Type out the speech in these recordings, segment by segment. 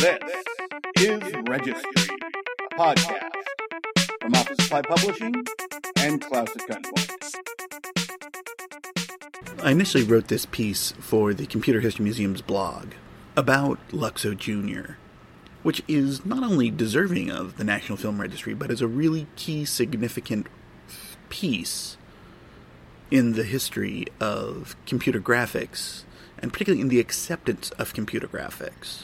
This is Registry, a podcast from Office Supply Publishing and Klaus at Gunpoint. I initially wrote this piece for the Computer History Museum's blog about Luxo Jr., which is not only deserving of the National Film Registry, but is a really key, significant piece in the history of computer graphics, and particularly in the acceptance of computer graphics.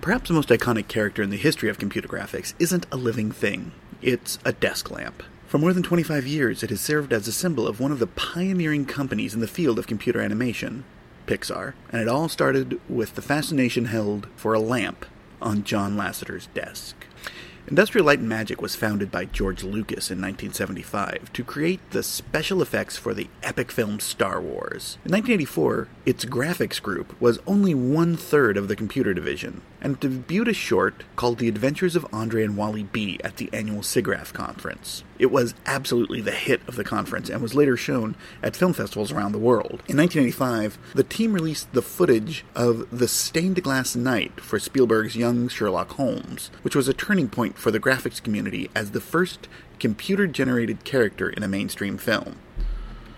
Perhaps the most iconic character in the history of computer graphics isn't a living thing, it's a desk lamp. For more than 25 years, it has served as a symbol of one of the pioneering companies in the field of computer animation, Pixar, and it all started with the fascination held for a lamp on John Lasseter's desk. Industrial Light and Magic was founded by George Lucas in 1975 to create the special effects for the epic film Star Wars. In 1984, its graphics group was only one third of the computer division, and debuted a short called The Adventures of Andre and Wally B at the annual SIGGRAPH conference. It was absolutely the hit of the conference and was later shown at film festivals around the world. In 1985, the team released the footage of The Stained Glass Knight for Spielberg's Young Sherlock Holmes, which was a turning point for the graphics community as the first computer generated character in a mainstream film.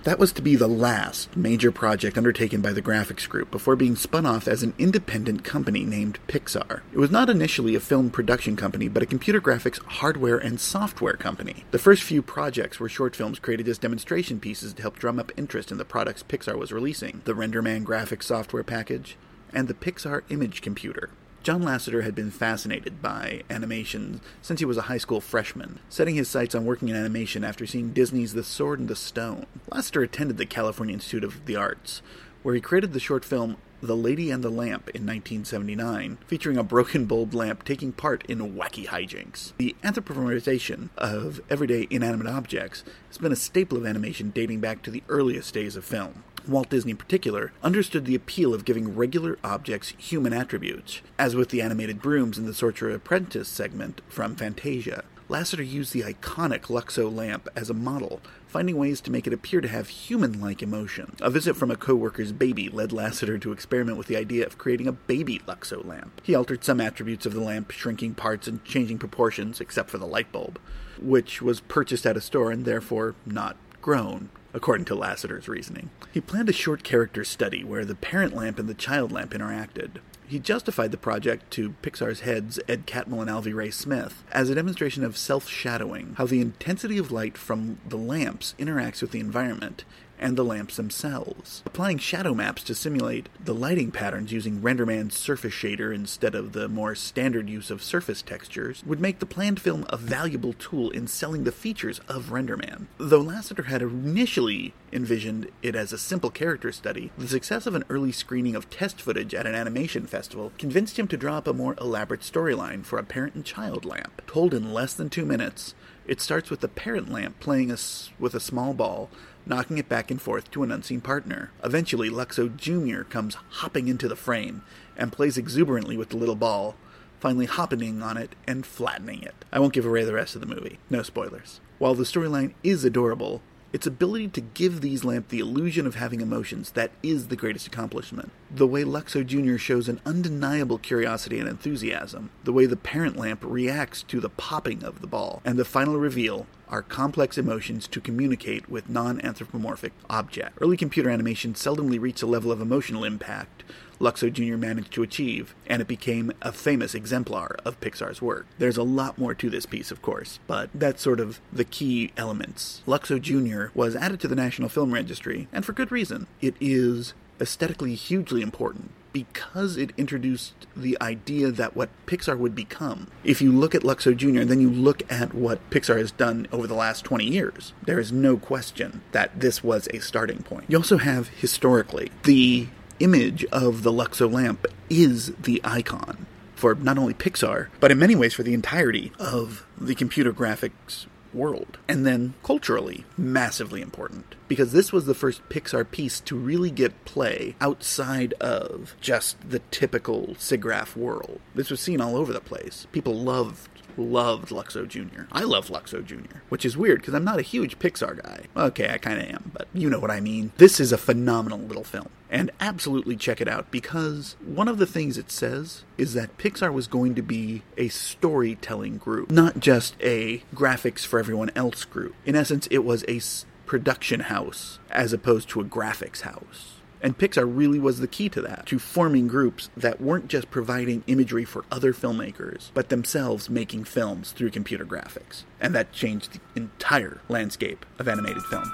That was to be the last major project undertaken by the graphics group before being spun off as an independent company named Pixar. It was not initially a film production company, but a computer graphics hardware and software company. The first few projects were short films created as demonstration pieces to help drum up interest in the products Pixar was releasing the RenderMan graphics software package and the Pixar Image Computer. John Lasseter had been fascinated by animation since he was a high school freshman, setting his sights on working in animation after seeing Disney's The Sword and the Stone. Lasseter attended the California Institute of the Arts, where he created the short film The Lady and the Lamp in 1979, featuring a broken bulb lamp taking part in wacky hijinks. The anthropomorphization of everyday inanimate objects has been a staple of animation dating back to the earliest days of film. Walt Disney in particular, understood the appeal of giving regular objects human attributes, as with the animated brooms in the Sorcerer Apprentice segment from Fantasia. Lasseter used the iconic Luxo lamp as a model, finding ways to make it appear to have human like emotion. A visit from a co worker's baby led Lasseter to experiment with the idea of creating a baby Luxo lamp. He altered some attributes of the lamp, shrinking parts and changing proportions, except for the light bulb, which was purchased at a store and therefore not grown according to Lasseter's reasoning. He planned a short character study where the parent lamp and the child lamp interacted. He justified the project to Pixar's heads Ed Catmull and Alvy Ray Smith as a demonstration of self shadowing, how the intensity of light from the lamps interacts with the environment and the lamps themselves. Applying shadow maps to simulate the lighting patterns using RenderMan's surface shader instead of the more standard use of surface textures would make the planned film a valuable tool in selling the features of RenderMan. Though Lasseter had initially envisioned it as a simple character study, the success of an early screening of test footage at an animation festival convinced him to draw up a more elaborate storyline for a parent and child lamp. Told in less than two minutes, it starts with the parent lamp playing a, with a small ball knocking it back and forth to an unseen partner. Eventually, Luxo Jr. comes hopping into the frame and plays exuberantly with the little ball, finally hopping on it and flattening it. I won't give away the rest of the movie. No spoilers. While the storyline is adorable, its ability to give these lamp the illusion of having emotions that is the greatest accomplishment. The way Luxo Jr. shows an undeniable curiosity and enthusiasm, the way the parent lamp reacts to the popping of the ball, and the final reveal are complex emotions to communicate with non anthropomorphic objects. Early computer animation seldomly reached a level of emotional impact Luxo Jr. managed to achieve, and it became a famous exemplar of Pixar's work. There's a lot more to this piece, of course, but that's sort of the key elements. Luxo Jr. was added to the National Film Registry, and for good reason. It is aesthetically hugely important because it introduced the idea that what Pixar would become. If you look at Luxo Jr., then you look at what Pixar has done over the last 20 years, there is no question that this was a starting point. You also have, historically, the image of the Luxo lamp is the icon for not only Pixar, but in many ways for the entirety of the computer graphics world. And then culturally, massively important. Because this was the first Pixar piece to really get play outside of just the typical SIGGRAPH world. This was seen all over the place. People loved loved Luxo Jr. I love Luxo Jr., which is weird because I'm not a huge Pixar guy. Okay, I kind of am, but you know what I mean. This is a phenomenal little film. And absolutely check it out because one of the things it says is that Pixar was going to be a storytelling group, not just a graphics for everyone else group. In essence, it was a production house as opposed to a graphics house. And Pixar really was the key to that, to forming groups that weren't just providing imagery for other filmmakers, but themselves making films through computer graphics. And that changed the entire landscape of animated film.